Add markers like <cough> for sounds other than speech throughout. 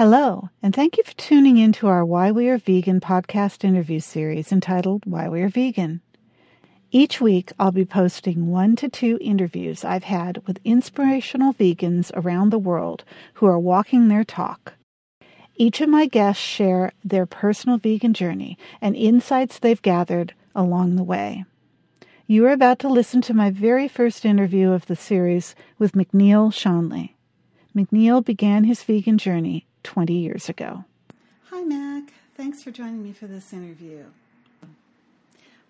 Hello, and thank you for tuning in to our Why We Are Vegan podcast interview series entitled Why We Are Vegan. Each week, I'll be posting one to two interviews I've had with inspirational vegans around the world who are walking their talk. Each of my guests share their personal vegan journey and insights they've gathered along the way. You are about to listen to my very first interview of the series with Macneil Shonle. Macneil began his vegan journey 20 years ago. Hi, Mac. Thanks for joining me for this interview.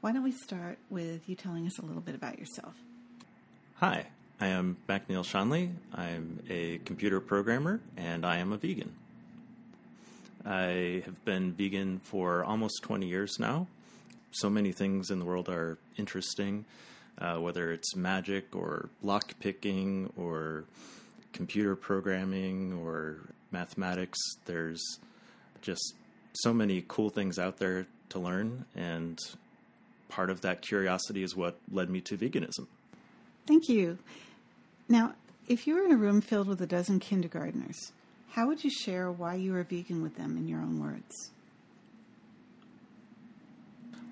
Why don't we start with you telling us a little bit about yourself? Hi, I am Macneil Shonle. I'm a computer programmer and I am a vegan. I have been vegan for almost 20 years now. So many things in the world are interesting, uh, whether it's magic or lock picking or computer programming or mathematics. There's just so many cool things out there to learn, and part of that curiosity is what led me to veganism. Thank you. Now, if you were in a room filled with a dozen kindergartners, how would you share why you are vegan with them in your own words?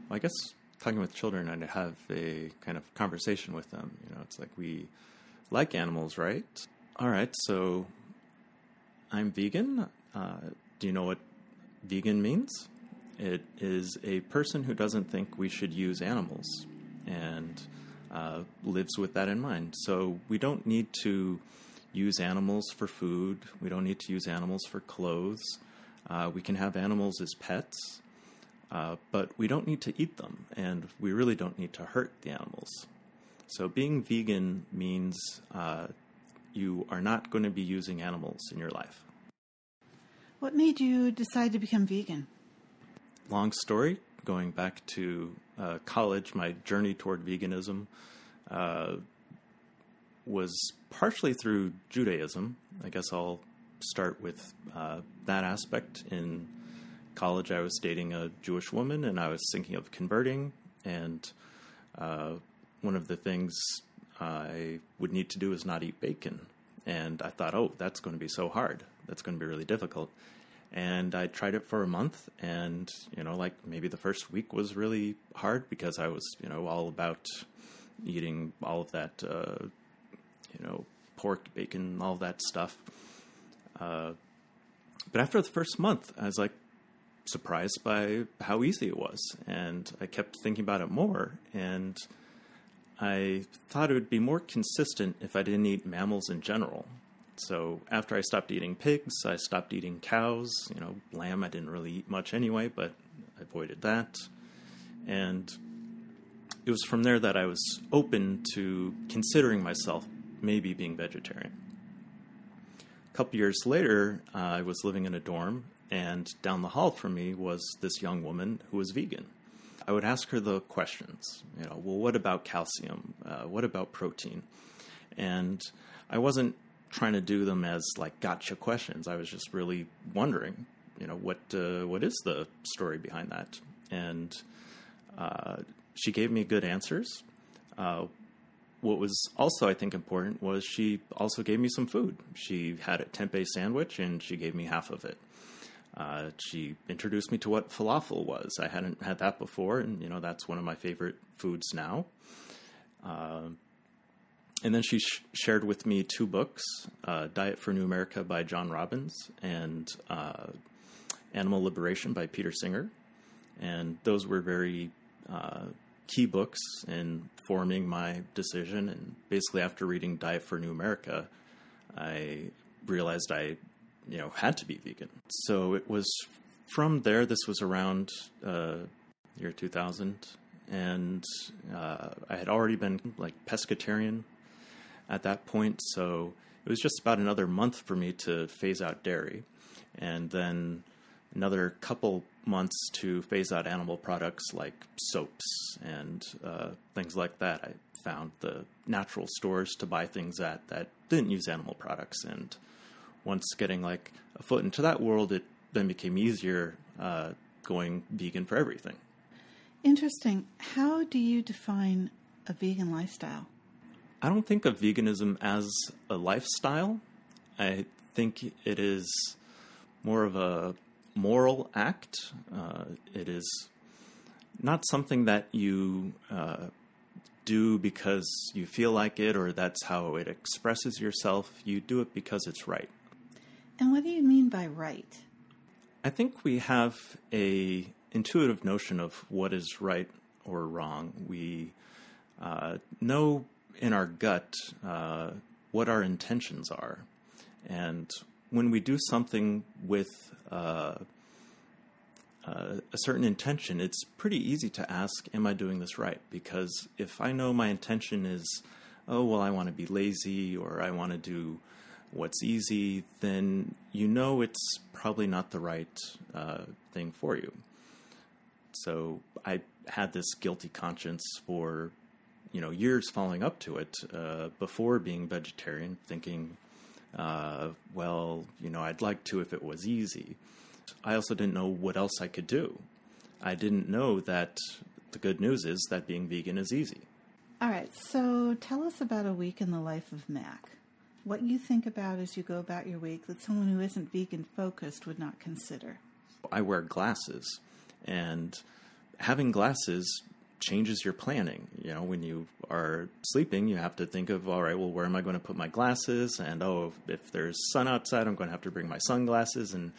Well, I guess talking with children, I'd have a kind of conversation with them. You know, it's like we like animals, right? All right, so I'm vegan. Uh, do you know what vegan means? It is a person who doesn't think we should use animals and uh, lives with that in mind. So we don't need to use animals for food, we don't need to use animals for clothes. Uh, we can have animals as pets, uh, but we don't need to eat them, and we really don't need to hurt the animals. So being vegan means uh, you are not going to be using animals in your life. What made you decide to become vegan? Long story. Going back to uh, college, my journey toward veganism uh, was partially through Judaism. I guess I'll start with uh, that aspect. In college, I was dating a Jewish woman and I was thinking of converting. And uh, one of the things I would need to do is not eat bacon. And I thought, oh, that's going to be so hard. That's going to be really difficult. And I tried it for a month, and you know, like maybe the first week was really hard because I was, you know, all about eating all of that, uh, you know, pork, bacon, all that stuff. Uh, but after the first month, I was like surprised by how easy it was, and I kept thinking about it more, and I thought it would be more consistent if I didn't eat mammals in general. So after I stopped eating pigs, I stopped eating cows. You know, lamb I didn't really eat much anyway, but I avoided that. And it was from there that I was open to considering myself maybe being vegetarian. A couple years later, uh, I was living in a dorm, and down the hall from me was this young woman who was vegan. I would ask her the questions. You know, well, what about calcium? Uh, what about protein? And I wasn't trying to do them as like gotcha questions. I was just really wondering, you know, what uh, what is the story behind that? And uh, she gave me good answers. Uh, what was also, I think, important was she also gave me some food. She had a tempeh sandwich and she gave me half of it. Uh, she introduced me to what falafel was. I hadn't had that before, and you know that's one of my favorite foods now. Uh, and then she sh- shared with me two books: uh, "Diet for New America" by John Robbins and uh, "Animal Liberation" by Peter Singer. And those were very uh, key books in forming my decision. And basically, after reading "Diet for New America," I realized I you know had to be vegan. So it was from there. This was around uh, year 2000, and uh, I had already been like pescatarian at that point. So it was just about another month for me to phase out dairy, and then another couple months to phase out animal products like soaps and uh, things like that. I found the natural stores to buy things at that didn't use animal products and once getting like a foot into that world, it then became easier uh, going vegan for everything. Interesting. How do you define a vegan lifestyle? I don't think of veganism as a lifestyle. I think it is more of a moral act. Uh, it is not something that you uh, do because you feel like it or that's how it expresses yourself. You do it because it's right. And what do you mean by right? I think we have a intuitive notion of what is right or wrong. We uh, know in our gut uh, what our intentions are, and when we do something with uh, uh, a certain intention, it's pretty easy to ask, Am I doing this right? Because if I know my intention is, Oh, well, I want to be lazy or I want to do what's easy, then you know it's probably not the right uh, thing for you. So I had this guilty conscience for you know years following up to it uh, before being vegetarian, thinking, uh, well, you know, I'd like to if it was easy. I also didn't know what else I could do. I didn't know that the good news is that being vegan is easy. All right, so tell us about a week in the life of Mac. What you think about as you go about your week that someone who isn't vegan focused would not consider. I wear glasses, and having glasses changes your planning. You know, when you are sleeping, you have to think of, all right, well, where am I going to put my glasses? And oh, if there's sun outside, I'm going to have to bring my sunglasses. And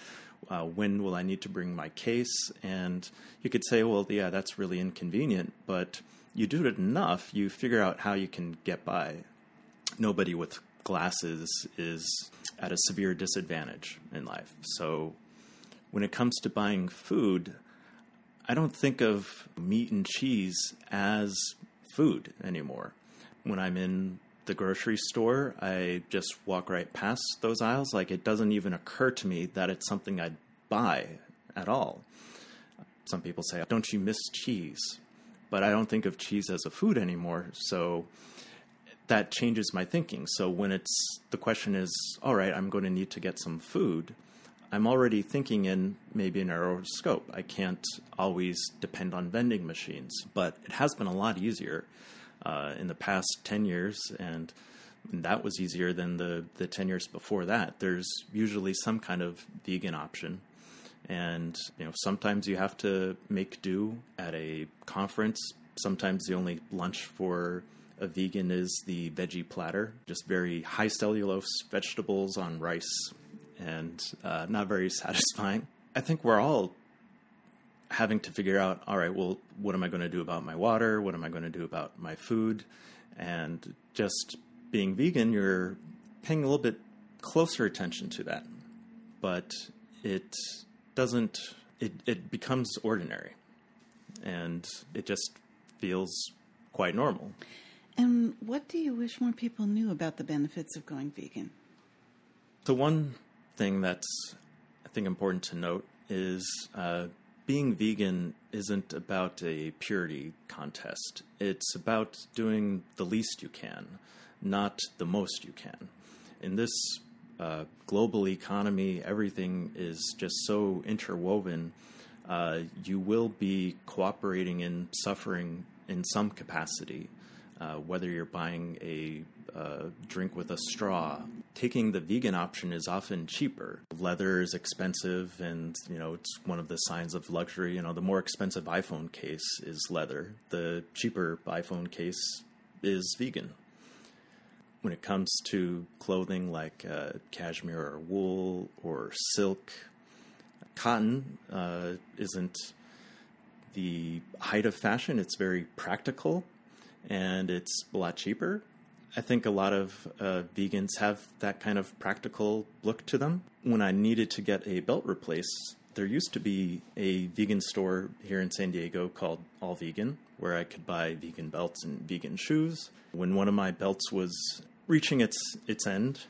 uh, when will I need to bring my case? And you could say, well, yeah, that's really inconvenient, but you do it enough, you figure out how you can get by. Nobody with glasses is at a severe disadvantage in life. So when it comes to buying food, I don't think of meat and cheese as food anymore. When I'm in the grocery store, I just walk right past those aisles. Like it doesn't even occur to me that it's something I'd buy at all. Some people say, Don't you miss cheese? But I don't think of cheese as a food anymore. So that changes my thinking. So when it's the question is, All right, I'm going to need to get some food. I'm already thinking in maybe a narrower scope. I can't always depend on vending machines, but it has been a lot easier uh, in the past 10 years, and that was easier than the, the 10 years before that. There's usually some kind of vegan option. And you know, sometimes you have to make do at a conference. Sometimes the only lunch for a vegan is the veggie platter, just very high cellulose vegetables on rice, and uh, not very <laughs> satisfying. I think we're all having to figure out all right, well, what am I going to do about my water? What am I going to do about my food? And just being vegan, you're paying a little bit closer attention to that. But it doesn't, it, it becomes ordinary and it just feels quite normal. And what do you wish more people knew about the benefits of going vegan? The one thing that's, I think, important to note is uh, being vegan isn't about a purity contest. It's about doing the least you can, not the most you can. In this uh, global economy, everything is just so interwoven. Uh, you will be cooperating in suffering in some capacity, uh, whether you're buying a uh, drink with a straw. Taking the vegan option is often cheaper. Leather is expensive, and you know it's one of the signs of luxury. You know, the more expensive iPhone case is leather. The cheaper iPhone case is vegan. When it comes to clothing like uh, cashmere or wool or silk, cotton uh, isn't the height of fashion. It's very practical and it's a lot cheaper. I think a lot of uh, vegans have that kind of practical look to them. When I needed to get a belt replaced, there used to be a vegan store here in San Diego called All Vegan, where I could buy vegan belts and vegan shoes. When one of my belts was reaching its its end,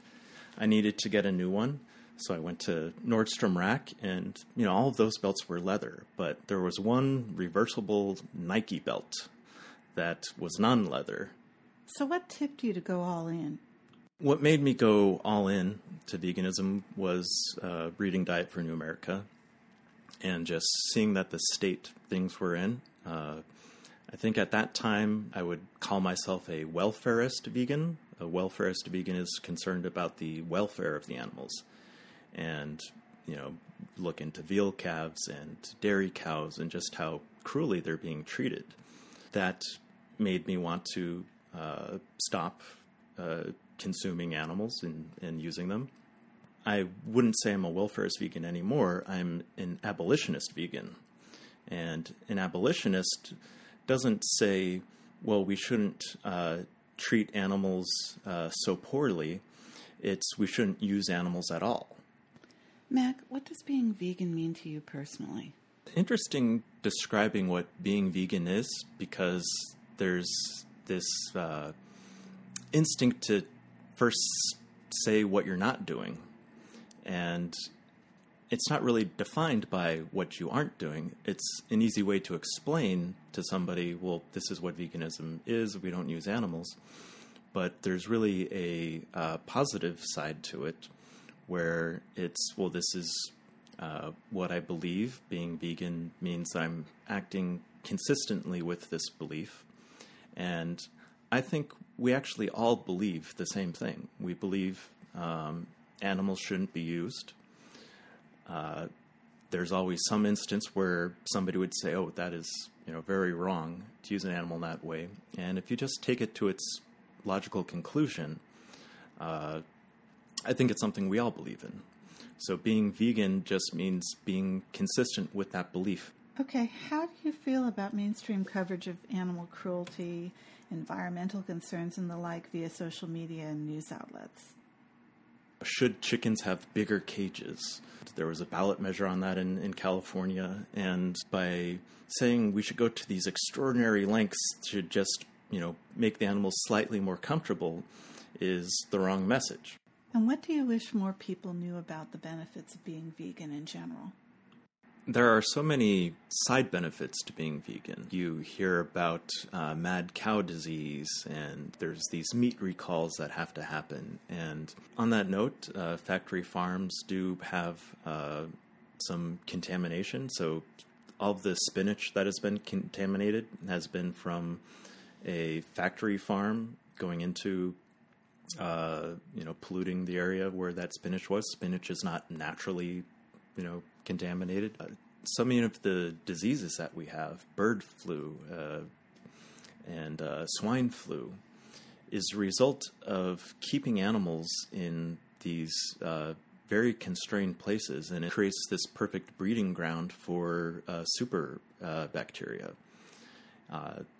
I needed to get a new one. So I went to Nordstrom Rack, and you know all of those belts were leather, but there was one reversible Nike belt that was non-leather, so, what tipped you to go all in? What made me go all in to veganism was uh, reading Diet for New America and just seeing that the state things were in. Uh, I think at that time I would call myself a welfarist vegan. A welfarist vegan is concerned about the welfare of the animals. And you know, look into veal calves and dairy cows and just how cruelly they're being treated. That made me want to uh, stop uh, consuming animals and, and using them. I wouldn't say I'm a welfarist vegan anymore. I'm an abolitionist vegan. And an abolitionist doesn't say, well, we shouldn't uh, treat animals uh, so poorly. It's we shouldn't use animals at all. Mac, what does being vegan mean to you personally? Interesting describing what being vegan is because there's this uh, instinct to first say what you're not doing. And it's not really defined by what you aren't doing. It's an easy way to explain to somebody, well, this is what veganism is. We don't use animals. But there's really a uh, positive side to it where it's, well, this is uh, what I believe. Being vegan means I'm acting consistently with this belief. And I think we actually all believe the same thing. We believe um, animals shouldn't be used. Uh, there's always some instance where somebody would say, "Oh, that is you know very wrong to use an animal that way." And if you just take it to its logical conclusion, uh, I think it's something we all believe in. So being vegan just means being consistent with that belief. Okay, how do you feel about mainstream coverage of animal cruelty, environmental concerns, and the like via social media and news outlets? Should chickens have bigger cages? There was a ballot measure on that in, in California, and by saying we should go to these extraordinary lengths to just, you know, make the animals slightly more comfortable is the wrong message. And what do you wish more people knew about the benefits of being vegan in general? There are so many side benefits to being vegan. You hear about uh, mad cow disease, and there's these meat recalls that have to happen. And on that note, uh, factory farms do have uh, some contamination. So, all of the spinach that has been contaminated has been from a factory farm going into uh, you know, polluting the area where that spinach was. Spinach is not naturally, you know, contaminated. Uh, some of the diseases that we have, bird flu uh, and uh, swine flu, is a result of keeping animals in these uh, very constrained places, and it creates this perfect breeding ground for uh, super uh, bacteria.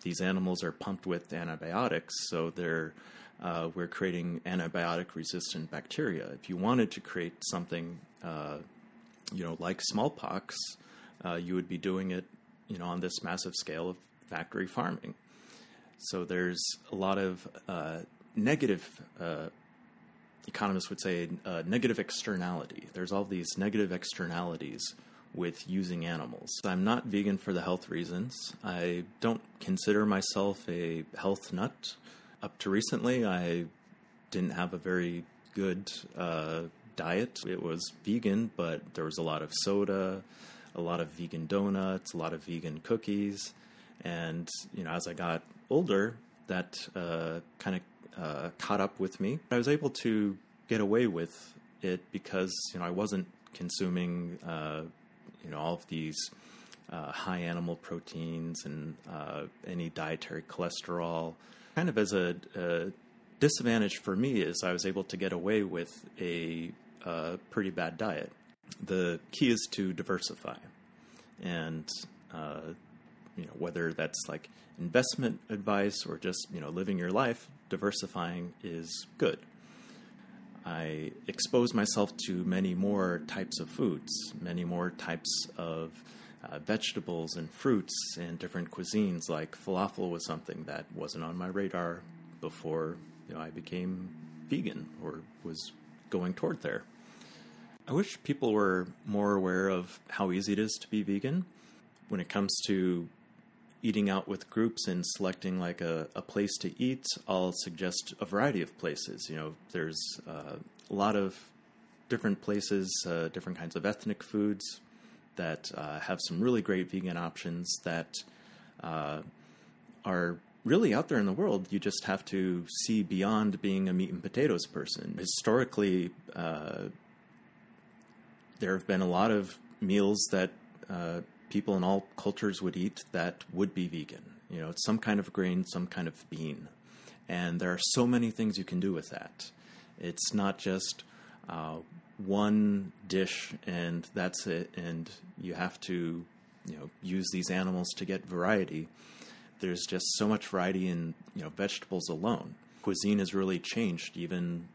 These animals are pumped with antibiotics, so they're uh, we're creating antibiotic resistant bacteria. If you wanted to create something, uh, you know, like smallpox, uh, you would be doing it, you know, on this massive scale of factory farming. So there's a lot of uh, negative. Uh, economists would say uh, negative externality. There's all these negative externalities with using animals. I'm not vegan for the health reasons. I don't consider myself a health nut. Up to recently, I didn't have a very good uh, diet. It was vegan, but there was a lot of soda, a lot of vegan donuts, a lot of vegan cookies. And, you know, as I got older, that uh, kind of uh, caught up with me. I was able to get away with it because, you know, I wasn't consuming, uh, you know, all of these uh, high animal proteins and uh, any dietary cholesterol. Kind of as a, a, disadvantage for me is I was able to get away with a, a pretty bad diet the key is to diversify, and uh, you know whether that's like investment advice or just you know living your life, diversifying is good. I expose myself to many more types of foods, many more types of uh, vegetables and fruits and different cuisines. Like falafel was something that wasn't on my radar before you know I became vegan or was going toward there. I wish people were more aware of how easy it is to be vegan when it comes to eating out with groups and selecting like a, a place to eat. I'll suggest a variety of places. You know, there's uh, a lot of different places, uh, different kinds of ethnic foods that uh, have some really great vegan options that uh, are really out there in the world. You just have to see beyond being a meat and potatoes person. Historically, uh, there have been a lot of meals that uh, people in all cultures would eat that would be vegan. You know, it's some kind of grain, some kind of bean. And there are so many things you can do with that. It's not just uh, one dish and that's it, and you have to, you know, use these animals to get variety. There's just so much variety in, you know, vegetables alone. Cuisine has really changed, even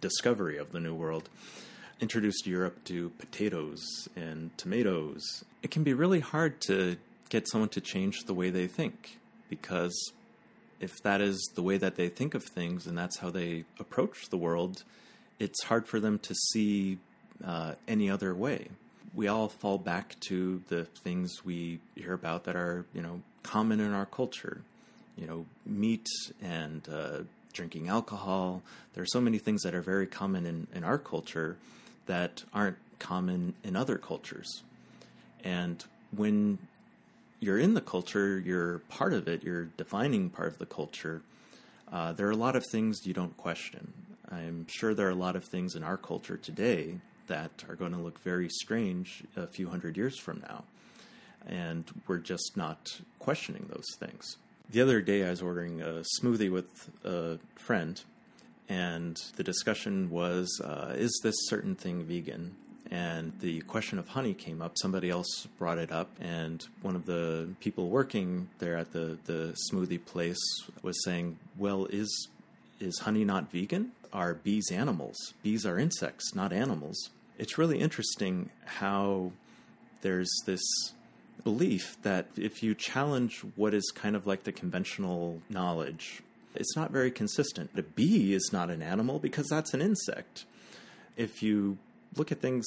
discovery of the New World introduced Europe to potatoes and tomatoes. It can be really hard to get someone to change the way they think because if that is the way that they think of things and that's how they approach the world, it's hard for them to see uh, any other way. We all fall back to the things we hear about that are, you know, common in our culture. You know, meat and uh, drinking alcohol. There are so many things that are very common in, in our culture that aren't common in other cultures. And when you're in the culture, you're part of it, you're defining part of the culture, uh, there are a lot of things you don't question. I'm sure there are a lot of things in our culture today that are going to look very strange a few hundred years from now. And we're just not questioning those things. The other day, I was ordering a smoothie with a friend, and the discussion was uh, is this certain thing vegan? And the question of honey came up. Somebody else brought it up, and one of the people working there at the, the smoothie place was saying, Well, is, is honey not vegan? Are bees animals? Bees are insects, not animals. It's really interesting how there's this belief that if you challenge what is kind of like the conventional knowledge it's not very consistent. A bee is not an animal because that's an insect. If you look at things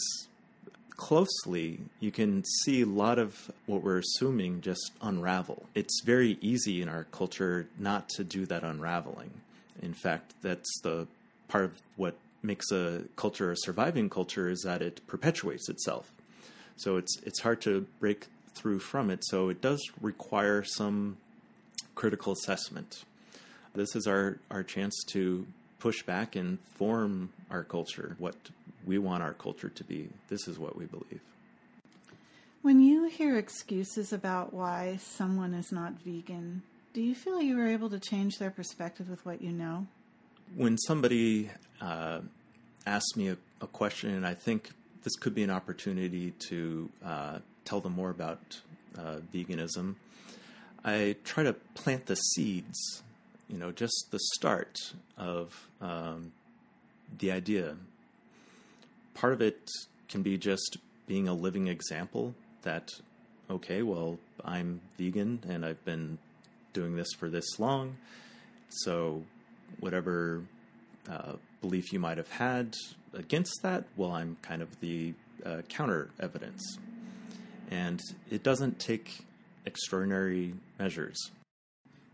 closely, you can see a lot of what we're assuming just unravel. It's very easy in our culture not to do that unraveling. In fact, that's the part of what makes a culture a surviving culture is that it perpetuates itself. So it's it's hard to break through from it. So it does require some critical assessment this is our, our chance to push back and form our culture, what we want our culture to be. This is what we believe. When you hear excuses about why someone is not vegan, do you feel you were able to change their perspective with what you know? When somebody uh, asks me a, a, question, and I think this could be an opportunity to uh, tell them more about uh, veganism, I try to plant the seeds you know, just the start of um, the idea. Part of it can be just being a living example that, okay, well, I'm vegan and I've been doing this for this long. So, whatever uh, belief you might have had against that, well, I'm kind of the uh, counter evidence. And it doesn't take extraordinary measures.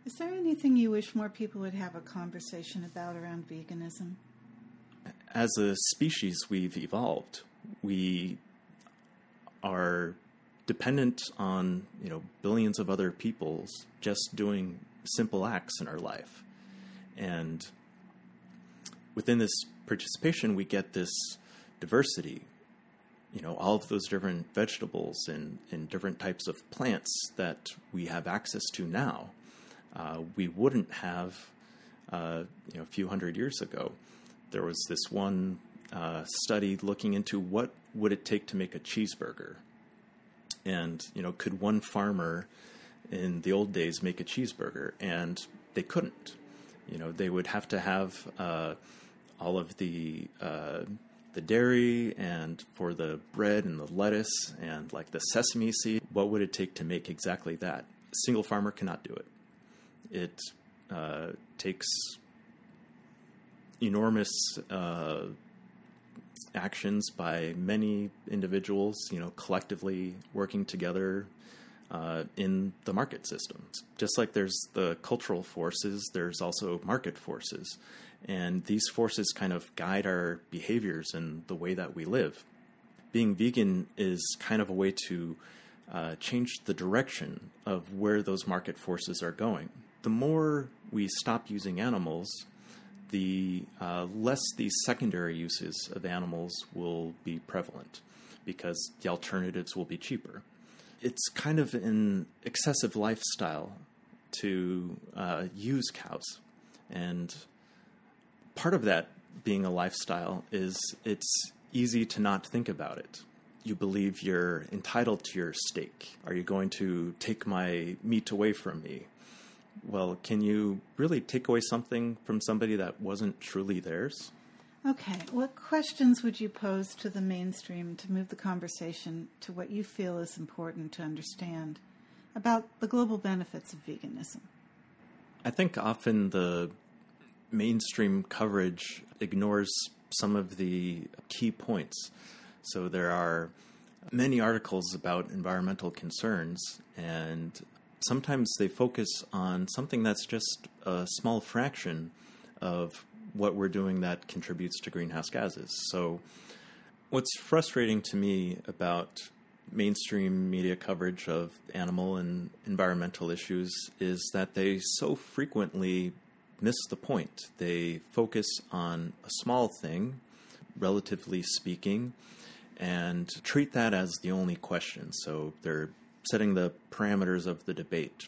Is there anything you wish more people would have a conversation about around veganism? As a species, we've evolved. We are dependent on you know billions of other people's just doing simple acts in our life, and within this participation, we get this diversity. You know, all of those different vegetables and, and different types of plants that we have access to now uh, we wouldn't have uh, you know, a few hundred years ago. There was this one uh, study looking into what would it take to make a cheeseburger, and you know, could one farmer in the old days make a cheeseburger? And they couldn't. You know, they would have to have uh, all of the uh, the dairy and for the bread and the lettuce and like the sesame seed. What would it take to make exactly that? A single farmer cannot do it. It uh, takes enormous uh, actions by many individuals, you know, collectively working together uh, in the market systems. Just like there's the cultural forces, there's also market forces. And these forces kind of guide our behaviors and the way that we live. Being vegan is kind of a way to uh, change the direction of where those market forces are going the more we stop using animals, the uh, less these secondary uses of animals will be prevalent. because the alternatives will be cheaper. It's kind of an excessive lifestyle to uh, use cows. And part of that being a lifestyle is it's easy to not think about it. You believe you're entitled to your steak. Are you going to take my meat away from me? Well, can you really take away something from somebody that wasn't truly theirs? Okay, what questions would you pose to the mainstream to move the conversation to what you feel is important to understand about the global benefits of veganism? I think often the mainstream coverage ignores some of the key points. So there are many articles about environmental concerns, and sometimes they focus on something that's just a small fraction of what we're doing that contributes to greenhouse gases. So, what's frustrating to me about mainstream media coverage of animal and environmental issues is that they so frequently miss the point. They focus on a small thing, relatively speaking, and treat that as the only question. So they're setting the parameters of the debate.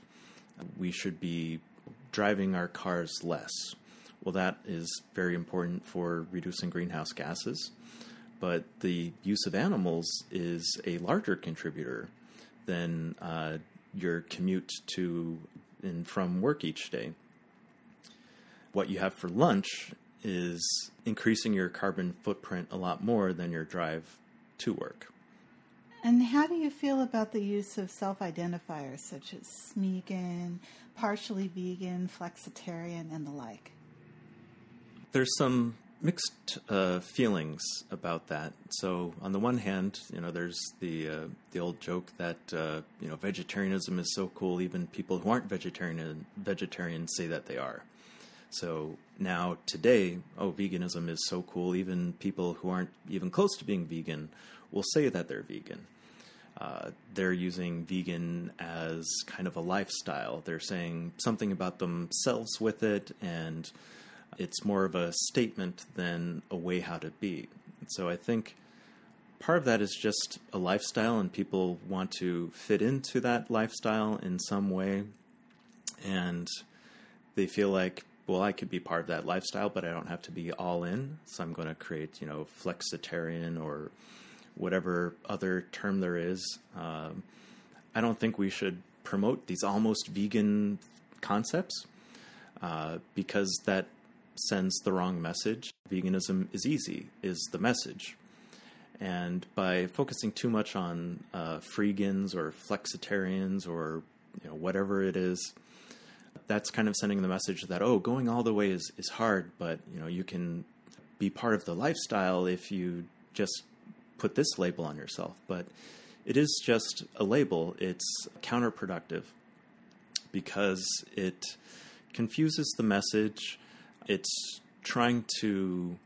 We should be driving our cars less. Well, that is very important for reducing greenhouse gases, but the use of animals is a larger contributor than uh, your commute to and from work each day. What you have for lunch is increasing your carbon footprint a lot more than your drive to work. And how do you feel about the use of self identifiers such as Smeagol, partially vegan, flexitarian, and the like? there's some mixed uh, feelings about that. So on the one hand, you know, there's the uh, the old joke that uh, you know vegetarianism is so cool. Even people who aren't vegetarian vegetarians say that they are. So now today, oh, veganism is so cool. Even people who aren't even close to being vegan will say that they're vegan. Uh, they're using vegan as kind of a lifestyle. They're saying something about themselves with it and it's more of a statement than a way how to be. So I think part of that is just a lifestyle, and people want to fit into that lifestyle in some way. And they feel like, well, I could be part of that lifestyle, but I don't have to be all in. So I'm going to create, you know, flexitarian or whatever other term there is. Um, I don't think we should promote these almost vegan concepts uh, because that sends the wrong message. Veganism is easy, is the message. And by focusing too much on uh, freegans or flexitarians or you know, whatever it is, that's kind of sending the message that oh, going all the way is, is hard, but you know you can be part of the lifestyle if you just put this label on yourself. But it is just a label. It's counterproductive because it confuses the message it's trying to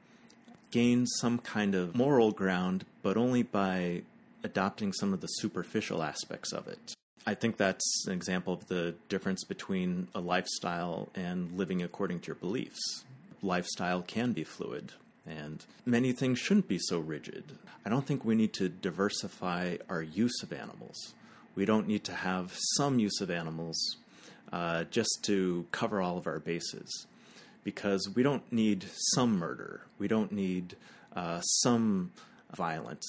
gain some kind of moral ground, but only by adopting some of the superficial aspects of it. I think that's an example of the difference between a lifestyle and living according to your beliefs. Lifestyle can be fluid, and many things shouldn't be so rigid. I don't think we need to diversify our use of animals. We don't need to have some use of animals uh, just to cover all of our bases because we don't need some murder. We don't need uh, some violence.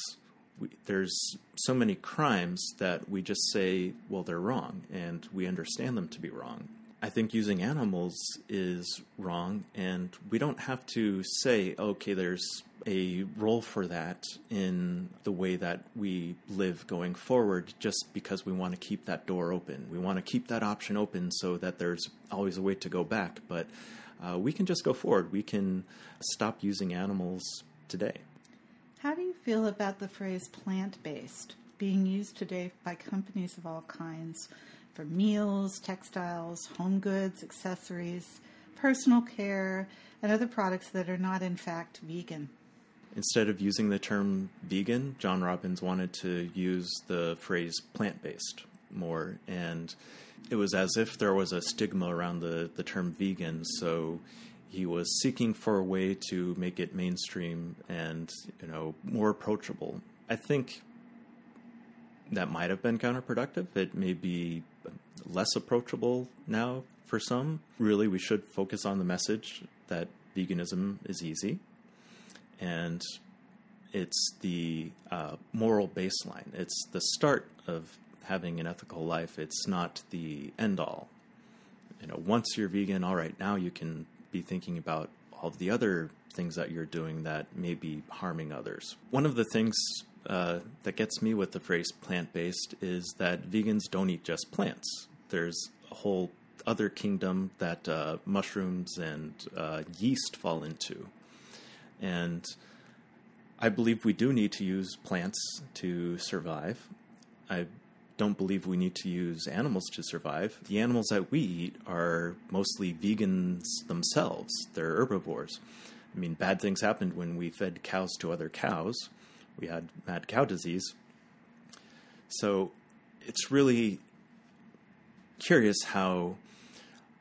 We, there's so many crimes that we just say, well, they're wrong, and we understand them to be wrong. I think using animals is wrong, and we don't have to say, okay, there's a role for that in the way that we live going forward just because we want to keep that door open. We want to keep that option open so that there's always a way to go back. But uh, we can just go forward. We can stop using animals today. How do you feel about the phrase plant based being used today by companies of all kinds for meals, textiles, home goods, accessories, personal care, and other products that are not, in fact, vegan? Instead of using the term vegan, John Robbins wanted to use the phrase plant based more. And it was as if there was a stigma around the, the term vegan. So he was seeking for a way to make it mainstream and you know more approachable. I think that might have been counterproductive. It may be less approachable now for some. Really, we should focus on the message that veganism is easy and it's the uh, moral baseline. It's the start of having an ethical life. It's not the end all. You know, once you're vegan, all right, now you can be thinking about all the other things that you're doing that may be harming others. One of the things uh, that gets me with the phrase plant based is that vegans don't eat just plants. There's a whole other kingdom that uh, mushrooms and uh, yeast fall into. And I believe we do need to use plants to survive. I don't believe we need to use animals to survive. The animals that we eat are mostly vegans themselves, they're herbivores. I mean, bad things happened when we fed cows to other cows. We had mad cow disease. So it's really curious how,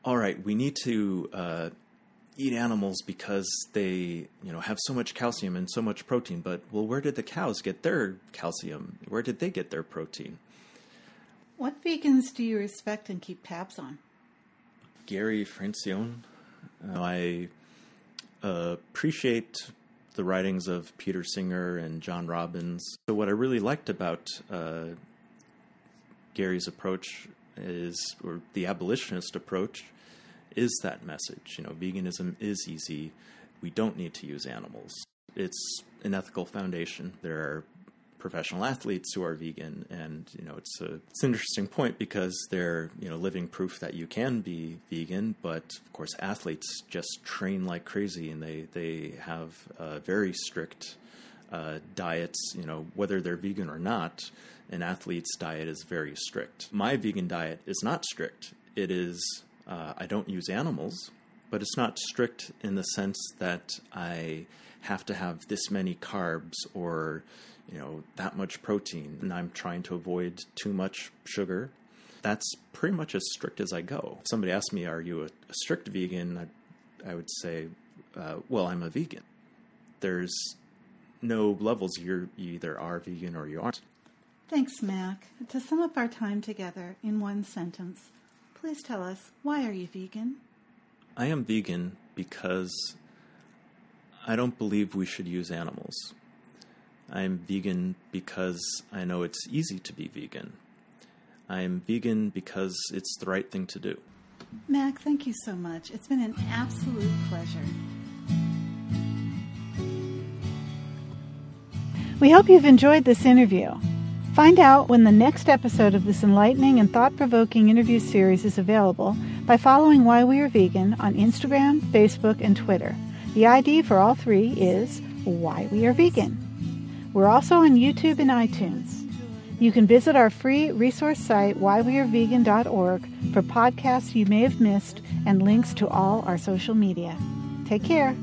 all right, we need to uh, eat animals because they, you know, have so much calcium and so much protein. But well, where did the cows get their calcium? Where did they get their protein? What vegans do you respect and keep tabs on? Gary Francione. Uh, I uh, appreciate the writings of Peter Singer and John Robbins. So, what I really liked about uh, Gary's approach is, or the abolitionist approach, is that message. You know, veganism is easy. We don't need to use animals. It's an ethical foundation. There are professional athletes who are vegan, and you know it's a it's an interesting point because they're you know living proof that you can be vegan. But of course, athletes just train like crazy, and they they have uh, very strict uh, diets. You know whether they're vegan or not, an athlete's diet is very strict. My vegan diet is not strict. It is uh, I don't use animals, but it's not strict in the sense that I have to have this many carbs or you know that much protein and i'm trying to avoid too much sugar. That's pretty much as strict as i go. If somebody asked me are you a, a strict vegan? I, I would say uh, well i'm a vegan. There's no levels. You're, you either are vegan or you aren't. Thanks mac. To sum up our time together in one sentence please tell us why are you vegan i am vegan because i don't believe we should use animals I'm vegan because I know it's easy to be vegan. I'm vegan because it's the right thing to do. Mac, thank you so much. It's been an absolute pleasure. We hope you've enjoyed this interview. Find out when the next episode of this enlightening and thought provoking interview series is available by following Why We Are Vegan on Instagram, Facebook, and Twitter. The ID for all three is Why We Are Vegan. We're also on YouTube and iTunes. You can visit our free resource site, whywearevegan.org, for podcasts you may have missed and links to all our social media. Take care.